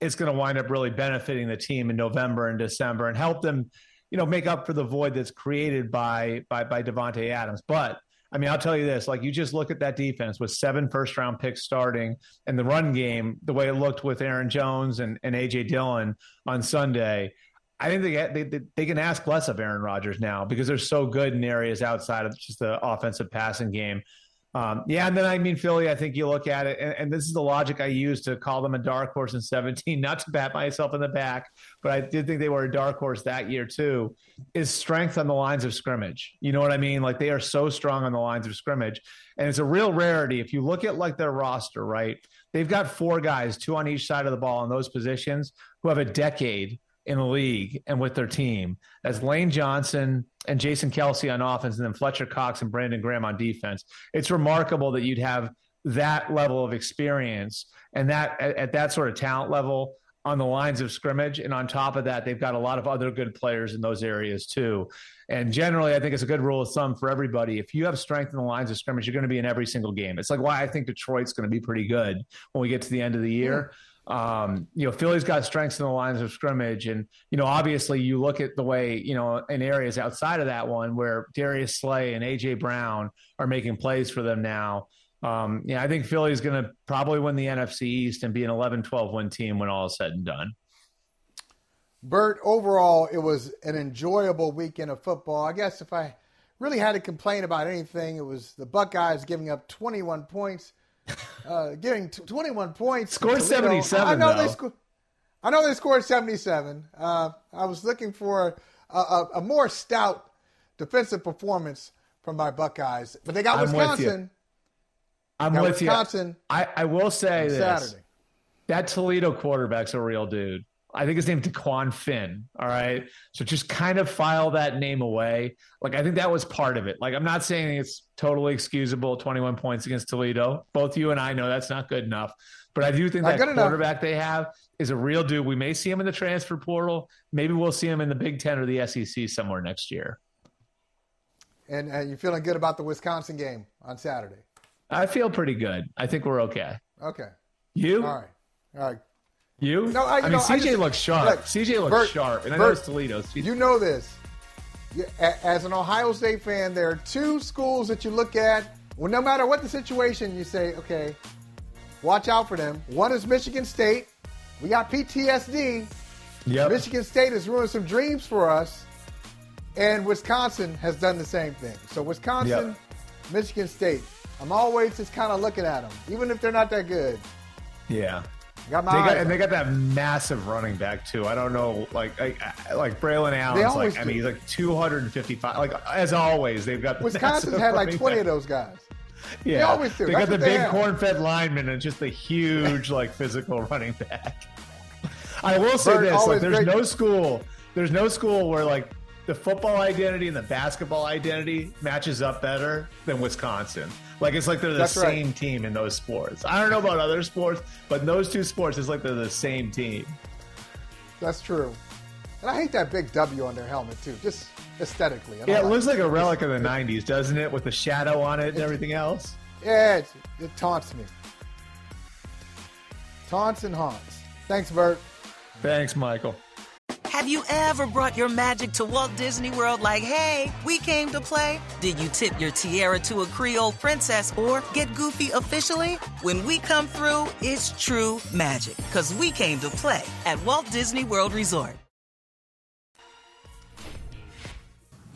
it's going to wind up really benefiting the team in November and December and help them, you know, make up for the void that's created by by by Davante Adams. But I mean, I'll tell you this: like you just look at that defense with seven first round picks starting, and the run game, the way it looked with Aaron Jones and, and AJ Dillon on Sunday. I think they, they they can ask less of Aaron Rodgers now because they're so good in areas outside of just the offensive passing game. Um, yeah, and then I mean Philly. I think you look at it, and, and, this is the logic I use to call them a dark horse in 17. Not to pat myself in the back, but I did think they were a dark horse that year too. Is strength on the lines of scrimmage. You know what I mean? Like they are so strong on the lines of scrimmage, and it's a real rarity. If you look at like their roster, right? They've got four guys, two on each side of the ball in those positions, who have a decade in the league and with their team. As Lane Johnson, and Jason Kelce on offense, and then Fletcher Cox and Brandon Graham on defense. It's remarkable that you'd have that level of experience and that at, at, that sort of talent level on the lines of scrimmage. And on top of that, they've got a lot of other good players in those areas too. And generally, I think it's a good rule of thumb for everybody. If you have strength in the lines of scrimmage, you're going to be in every single game. It's like why I think Detroit's going to be pretty good when we get to the end of the year. Um, you know, Philly's got strengths in the lines of scrimmage, and you know, obviously, you look at the way you know in areas outside of that one where Darius Slay and AJ Brown are making plays for them now. Um, yeah, I think Philly's going to probably win the NFC East and be an 11-12 win team when all is said and done. Bert, overall, it was an enjoyable weekend of football. I guess if I really had to complain about anything, it was the Buckeyes giving up 21 points uh, getting t- 21 points. Scored 77. I know though. they scored. I know they scored 77. Uh, I was looking for a, a, a, more stout defensive performance from my Buckeyes, but they got I'm Wisconsin. With I'm got with Wisconsin you. I, I will say this: Saturday. that Toledo quarterback's a real dude. I think his name's DeQuan Finn. All right. So just kind of file that name away. Like, I think that was part of it. Like, I'm not saying it's totally excusable 21 points against Toledo. Both you and I know that's not good enough. But I do think not that quarterback enough. they have is a real dude. We may see him in the transfer portal. Maybe we'll see him in the Big Ten or the SEC somewhere next year. And, and you're feeling good about the Wisconsin game on Saturday? I feel pretty good. I think we're okay. Okay. You? All right. All right. You? No, I, I mean, know, CJ I just, looks sharp. Look, CJ looks Bert, sharp, and I Bert, know it's Toledo. You know this. As an Ohio State fan, there are two schools that you look at. Well, no matter what the situation, you say, okay, watch out for them. One is Michigan State. We got PTSD. Yep. Michigan State has ruined some dreams for us. And Wisconsin has done the same thing. So, Wisconsin, yep. Michigan State. I'm always just kind of looking at them, even if they're not that good. Yeah. Got they got, and they got that massive running back too. I don't know, like like, like Braelon Allen's like do. I mean he's like 255. Like as always, they've got Wisconsin's had like 20 back. of those guys. Yeah, they always do. They That's got the big corn-fed lineman and just a huge like physical running back. I will say Bert, this: like, there's great. no school, there's no school where like the football identity and the basketball identity matches up better than Wisconsin. Like it's like they're the That's same right. team in those sports. I don't know about other sports, but in those two sports, it's like they're the same team. That's true. And I hate that big W on their helmet too, just aesthetically. Yeah, it like looks it. like a relic of the '90s, doesn't it? With the shadow on it and everything else. Yeah, it, it taunts me. Taunts and haunts. Thanks, Bert. Thanks, Michael. Have you ever brought your magic to Walt Disney World like, hey, we came to play? Did you tip your tiara to a Creole princess or get goofy officially? When we come through, it's true magic because we came to play at Walt Disney World Resort.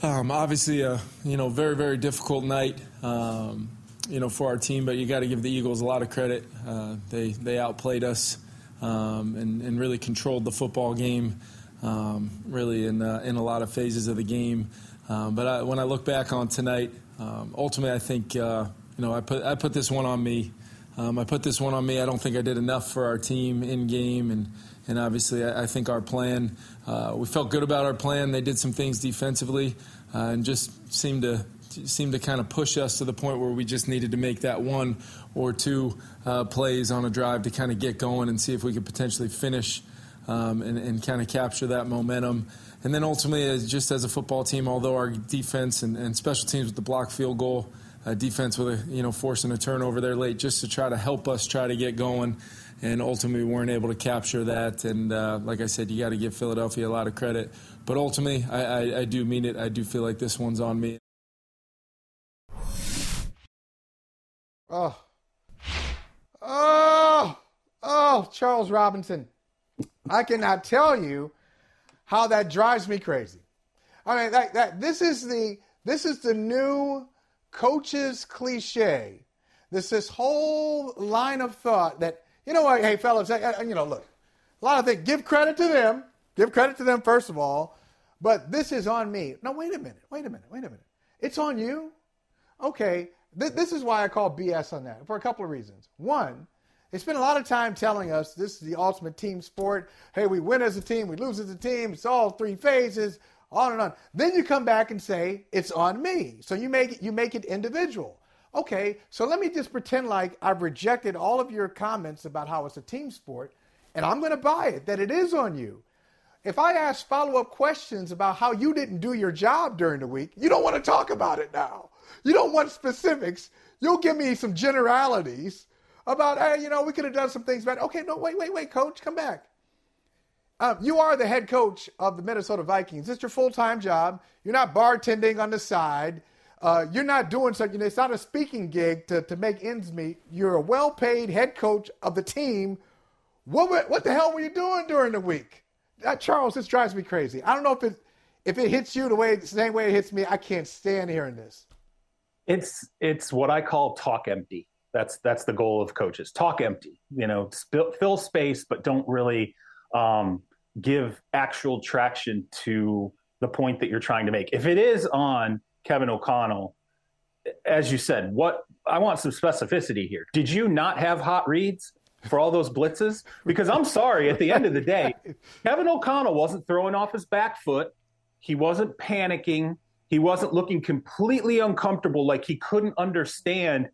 Um, obviously, a you know very very difficult night. Um, you know for our team, but you got to give the Eagles a lot of credit. Uh, they they outplayed us um, and, and really controlled the football game um, really in, uh, in a lot of phases of the game. Um, but I, when I look back on tonight, um, ultimately I think uh, you know I put I put this one on me. Um, I put this one on me. I don't think I did enough for our team in game, and and obviously I, I think our plan. Uh, we felt good about our plan. They did some things defensively, uh, and just seemed to seemed to kind of push us to the point where we just needed to make that one or two uh, plays on a drive to kind of get going and see if we could potentially finish um, and, and kind of capture that momentum. And then ultimately, as, just as a football team, although our defense and, and special teams with the block field goal, uh, defense with a you know forcing a turnover there late, just to try to help us try to get going, and ultimately we weren't able to capture that. And uh, like I said, you got to give Philadelphia a lot of credit. But ultimately, I, I, I do mean it. I do feel like this one's on me. Oh, oh, oh, Charles Robinson. I cannot tell you how that drives me crazy. I mean, that, that this is the this is the new coach's cliche. This this whole line of thought that you know what, hey fellas, you know, look, a lot of things. Give credit to them. Give credit to them first of all, but this is on me. No, wait a minute. Wait a minute. Wait a minute. It's on you. Okay, th- this is why I call BS on that for a couple of reasons. One, they spend a lot of time telling us this is the ultimate team sport. Hey, we win as a team, we lose as a team. It's all three phases, on and on. Then you come back and say it's on me. So you make it, you make it individual. Okay, so let me just pretend like I've rejected all of your comments about how it's a team sport, and I'm going to buy it that it is on you. If I ask follow up questions about how you didn't do your job during the week, you don't want to talk about it now. You don't want specifics. You'll give me some generalities about, hey, you know, we could have done some things better. Okay, no, wait, wait, wait, coach, come back. Um, you are the head coach of the Minnesota Vikings. It's your full time job. You're not bartending on the side. Uh, you're not doing something. It's not a speaking gig to, to make ends meet. You're a well paid head coach of the team. What, what the hell were you doing during the week? That, Charles, this drives me crazy. I don't know if it if it hits you the way the same way it hits me. I can't stand hearing this. It's it's what I call talk empty. That's that's the goal of coaches. Talk empty, you know, fill space, but don't really um, give actual traction to the point that you're trying to make. If it is on Kevin O'Connell, as you said, what I want some specificity here. Did you not have hot reads for all those blitzes? Because I'm sorry, at the end of the day, Kevin O'Connell wasn't throwing off his back foot. He wasn't panicking. He wasn't looking completely uncomfortable, like he couldn't understand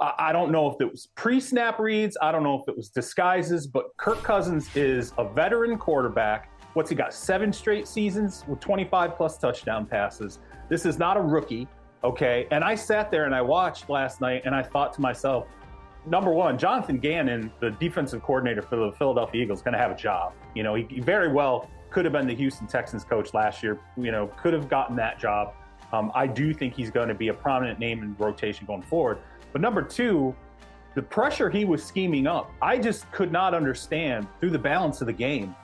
I don't know if it was pre snap reads. I don't know if it was disguises, but Kirk Cousins is a veteran quarterback. What's he got? Seven straight seasons with 25 plus touchdown passes. This is not a rookie. Okay. And I sat there and I watched last night and I thought to myself, number one, Jonathan Gannon, the defensive coordinator for the Philadelphia Eagles, going to have a job. You know, he, very well could have been the Houston Texans coach last year, you know, could have gotten that job. Um, I do think he's going to be a prominent name in rotation going forward. But number two, the pressure he was scheming up, I just could not understand through the balance of the game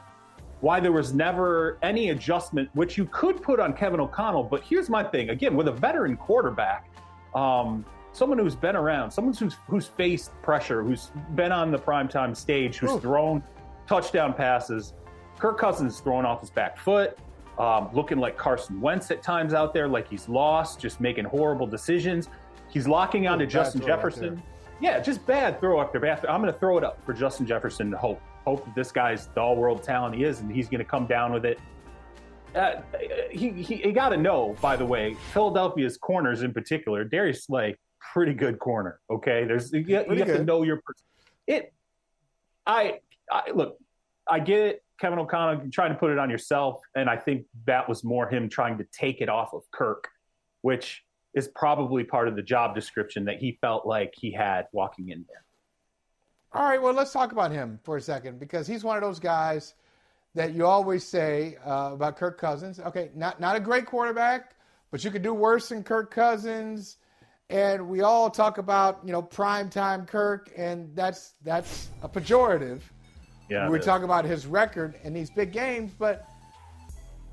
why there was never any adjustment, which you could put on Kevin O'Connell. But here's my thing again, with a veteran quarterback, um, someone who's been around, someone who's, who's faced pressure, who's been on the primetime stage, who's Ooh. thrown touchdown passes. Kirk Cousins throwing off his back foot, um, looking like Carson Wentz at times out there, like he's lost, just making horrible decisions. He's locking onto Justin Jefferson. Yeah, just bad throw after bad. I'm going to throw it up for Justin Jefferson to hope. hope that this guy's the all world talent he is, and he's going to come down with it. Uh, he he, he got to know, by the way, Philadelphia's corners in particular, Darius Slay, pretty good corner. Okay, there's you, you have good. to know your it. I, I look, I get it. Kevin O'Connell trying to put it on yourself, and I think that was more him trying to take it off of Kirk, which is probably part of the job description that he felt like he had walking in there. All right, well, let's talk about him for a second because he's one of those guys that you always say uh, about Kirk Cousins. Okay, not not a great quarterback, but you could do worse than Kirk Cousins. And we all talk about you know prime time Kirk, and that's that's a pejorative. Yeah, we talk about his record in these big games, but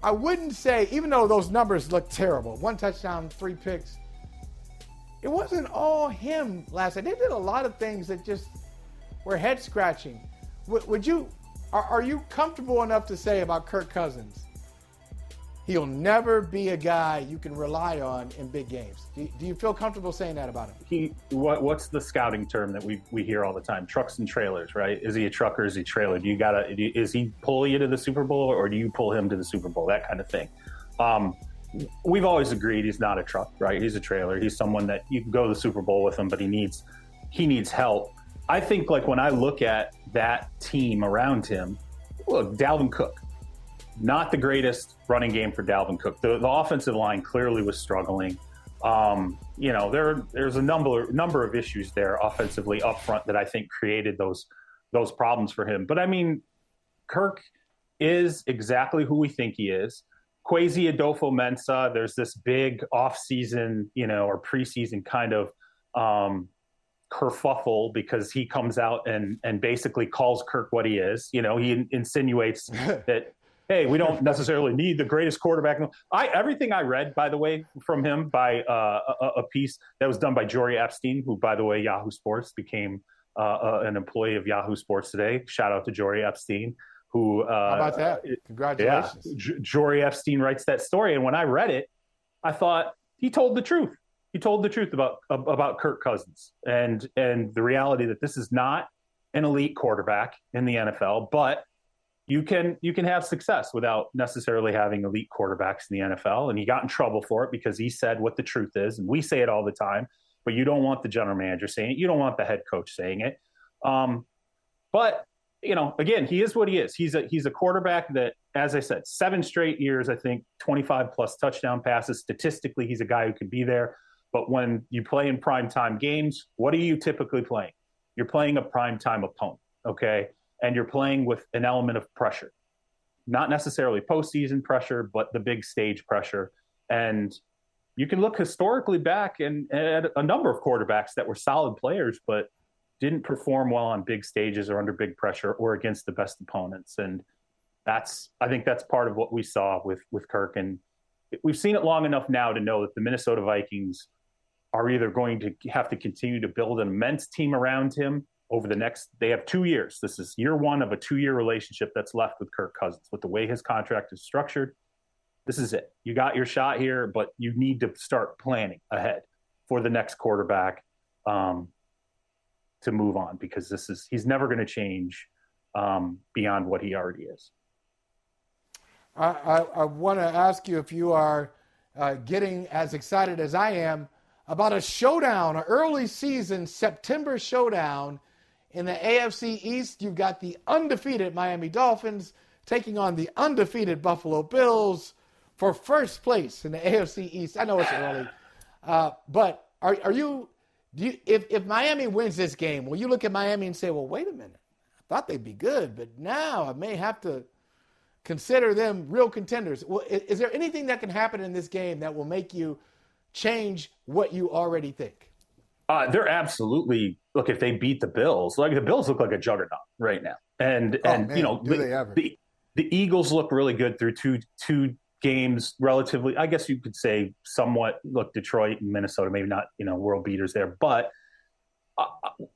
I wouldn't say, even though those numbers look terrible, one touchdown, three picks, it wasn't all him last night. They did a lot of things that just were head scratching. W- would you, are, are you comfortable enough to say about Kirk Cousins? He'll never be a guy you can rely on in big games. Do, you feel comfortable saying that about him? He what, what's the scouting term that we we hear all the time? Trucks and trailers, right? Is he a trucker? Is he trailer? Do you gotta? Is he pull you to the Super Bowl, or do you pull him to the Super Bowl? That kind of thing. Um, we've always agreed he's not a truck, right? He's a trailer. He's someone that you can go to the Super Bowl with him, but he needs he needs help. I think like when I look at that team around him, look, Dalvin Cook, not the greatest running game for Dalvin Cook. The, the offensive line clearly was struggling. Um, you know, there there's a number number of issues there offensively up front that I think created those those problems for him. But I mean, Kirk is exactly who we think he is. Kwesi Adofo-Mensah, there's this big off-season, you know, or preseason kind of um, kerfuffle because he comes out and and basically calls Kirk what he is. You know, he insinuates that hey, we don't necessarily need the greatest quarterback. I everything I read, by the way, from him by uh, a, a, piece that was done by Jori Epstein, who, by the way, Yahoo Sports became uh, uh, an employee of Yahoo Sports today. Shout out to Jori Epstein. Who? Uh, How about that? Congratulations. Yeah, J- Jori Epstein writes that story, and when I read it, I thought he told the truth. He told the truth about about Kirk Cousins and and the reality that this is not an elite quarterback in the NFL, but you can you can have success without necessarily having elite quarterbacks in the NFL. And he got in trouble for it because he said what the truth is, and we say it all the time. But you don't want the general manager saying it. You don't want the head coach saying it. Um, but you know, again, he is what he is. He's a he's a quarterback that, as I said, seven straight years, I think, twenty five plus touchdown passes. Statistically, he's a guy who can be there. But when you play in prime time games, what are you typically playing? You're playing a prime time opponent. Okay and you're playing with an element of pressure, not necessarily postseason pressure, but the big stage pressure. And you can look historically back and at a number of quarterbacks that were solid players, but didn't perform well on big stages or under big pressure or against the best opponents. And that's, I think that's part of what we saw with, with Kirk. And we've seen it long enough now to know that the Minnesota Vikings are either going to have to continue to build an immense team around him over the next they have two years. This is year one of a two year relationship that's left with kirk cousins with the way his contract is structured. This is it. You got your shot here but you need to start planning ahead for the next quarterback um, to move on because this is he's never going to change um, beyond what he already is. I, I, I want to ask you if you are uh, getting as excited as i am about a showdown an early season september showdown in the AFC East, you've got the undefeated Miami Dolphins taking on the undefeated Buffalo Bills for first place in the AFC East. I know it's early, uh, but are, are you, you if, if Miami wins this game, will you look at Miami and say, well, wait a minute, I thought they'd be good, but now I may have to consider them real contenders? Well, is, is there anything that can happen in this game that will make you change what you already think? Uh, they're absolutely look if they beat the Bills. Like the Bills look like a juggernaut right now, and oh, and man, you know the, the, the Eagles look really good through two two games relatively. I guess you could say somewhat. Look, Detroit and Minnesota, maybe not you know world beaters there, but uh,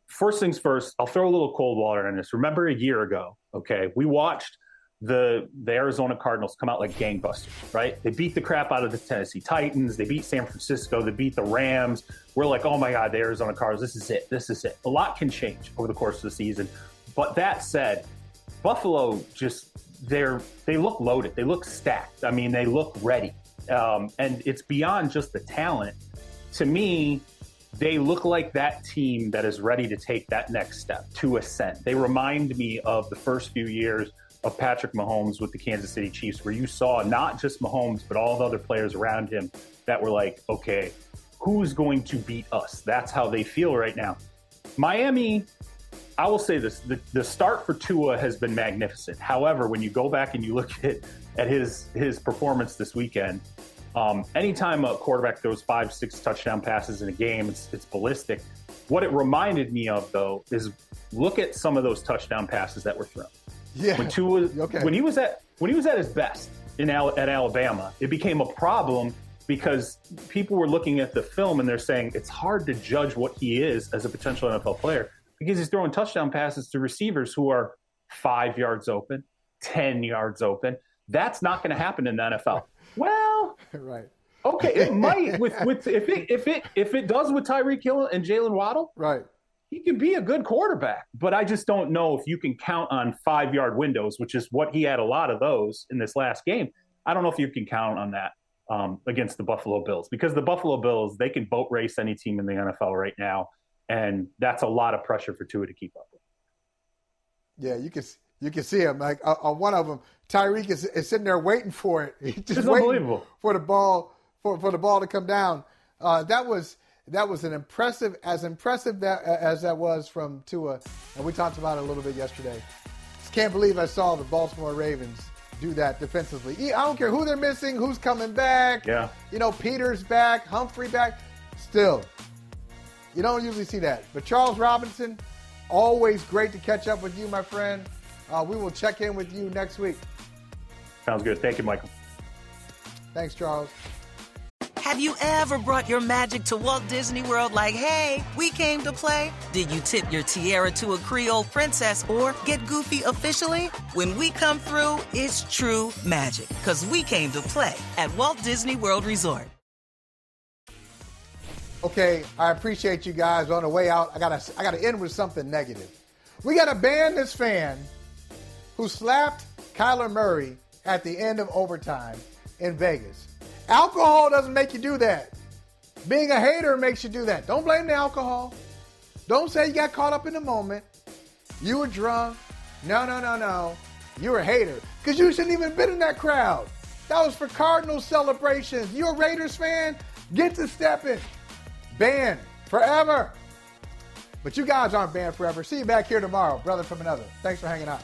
first things first, I'll throw a little cold water on this. Remember a year ago, okay, we watched the the Arizona Cardinals come out like gangbusters, right? They beat the crap out of the Tennessee Titans. They beat San Francisco. They beat the Rams. We're like, oh my God, the Arizona Cardinals, this is it. This is it. A lot can change over the course of the season. But that said, Buffalo just they're they look loaded. They look stacked. I mean, they look ready. Um, and it's beyond just the talent. To me, they look like that team that is ready to take that next step to ascend. They remind me of the first few years of Patrick Mahomes with the Kansas City Chiefs, where you saw not just Mahomes, but all the other players around him that were like, okay, who's going to beat us? That's how they feel right now. Miami, I will say this the, the start for Tua has been magnificent. However, when you go back and you look at, at his, his performance this weekend, um, anytime a quarterback throws five, six touchdown passes in a game, it's, it's ballistic. What it reminded me of, though, is look at some of those touchdown passes that were thrown. Yeah. When Tua, Okay. when he was at when he was at his best in Al- at Alabama, it became a problem because people were looking at the film and they're saying it's hard to judge what he is as a potential NFL player because he's throwing touchdown passes to receivers who are five yards open, ten yards open. That's not going to happen in the NFL. Well, right. okay, it might with with if it if it if it does with Tyreek Hill and Jaylen Waddle, Right. He can be a good quarterback, but I just don't know if you can count on five yard windows, which is what he had a lot of those in this last game. I don't know if you can count on that um, against the Buffalo Bills because the Buffalo Bills they can boat race any team in the NFL right now, and that's a lot of pressure for Tua to keep up with. Yeah, you can you can see him like uh, on one of them. Tyreek is, is sitting there waiting for it. He's just It's waiting unbelievable. for the ball for, for the ball to come down. Uh, that was that was an impressive as impressive that as that was from Tua, and we talked about it a little bit yesterday. Just can't believe I saw the Baltimore Ravens do that defensively. I don't care who they're missing, who's coming back. Yeah. you know Peters back, Humphrey back. Still, you don't usually see that. But Charles Robinson, always great to catch up with you, my friend. Uh, we will check in with you next week. Sounds good. Thank you, Michael. Thanks, Charles. Have you ever brought your magic to Walt Disney World like, hey, we came to play? Did you tip your tiara to a Creole princess or get goofy officially? When we come through, it's true magic because we came to play at Walt Disney World Resort. Okay, I appreciate you guys. On the way out, I gotta I gotta end with something negative. We gotta ban this fan who slapped Kyler Murray at the end of overtime in Vegas. Alcohol doesn't make you do that. Being a hater makes you do that. Don't blame the alcohol. Don't say you got caught up in the moment. You were drunk. No, no, no, no. You're a hater. Because you shouldn't even been in that crowd. That was for Cardinals celebrations. You're a Raiders fan? Get to stepping. Banned forever. But you guys aren't banned forever. See you back here tomorrow, brother from another. Thanks for hanging out.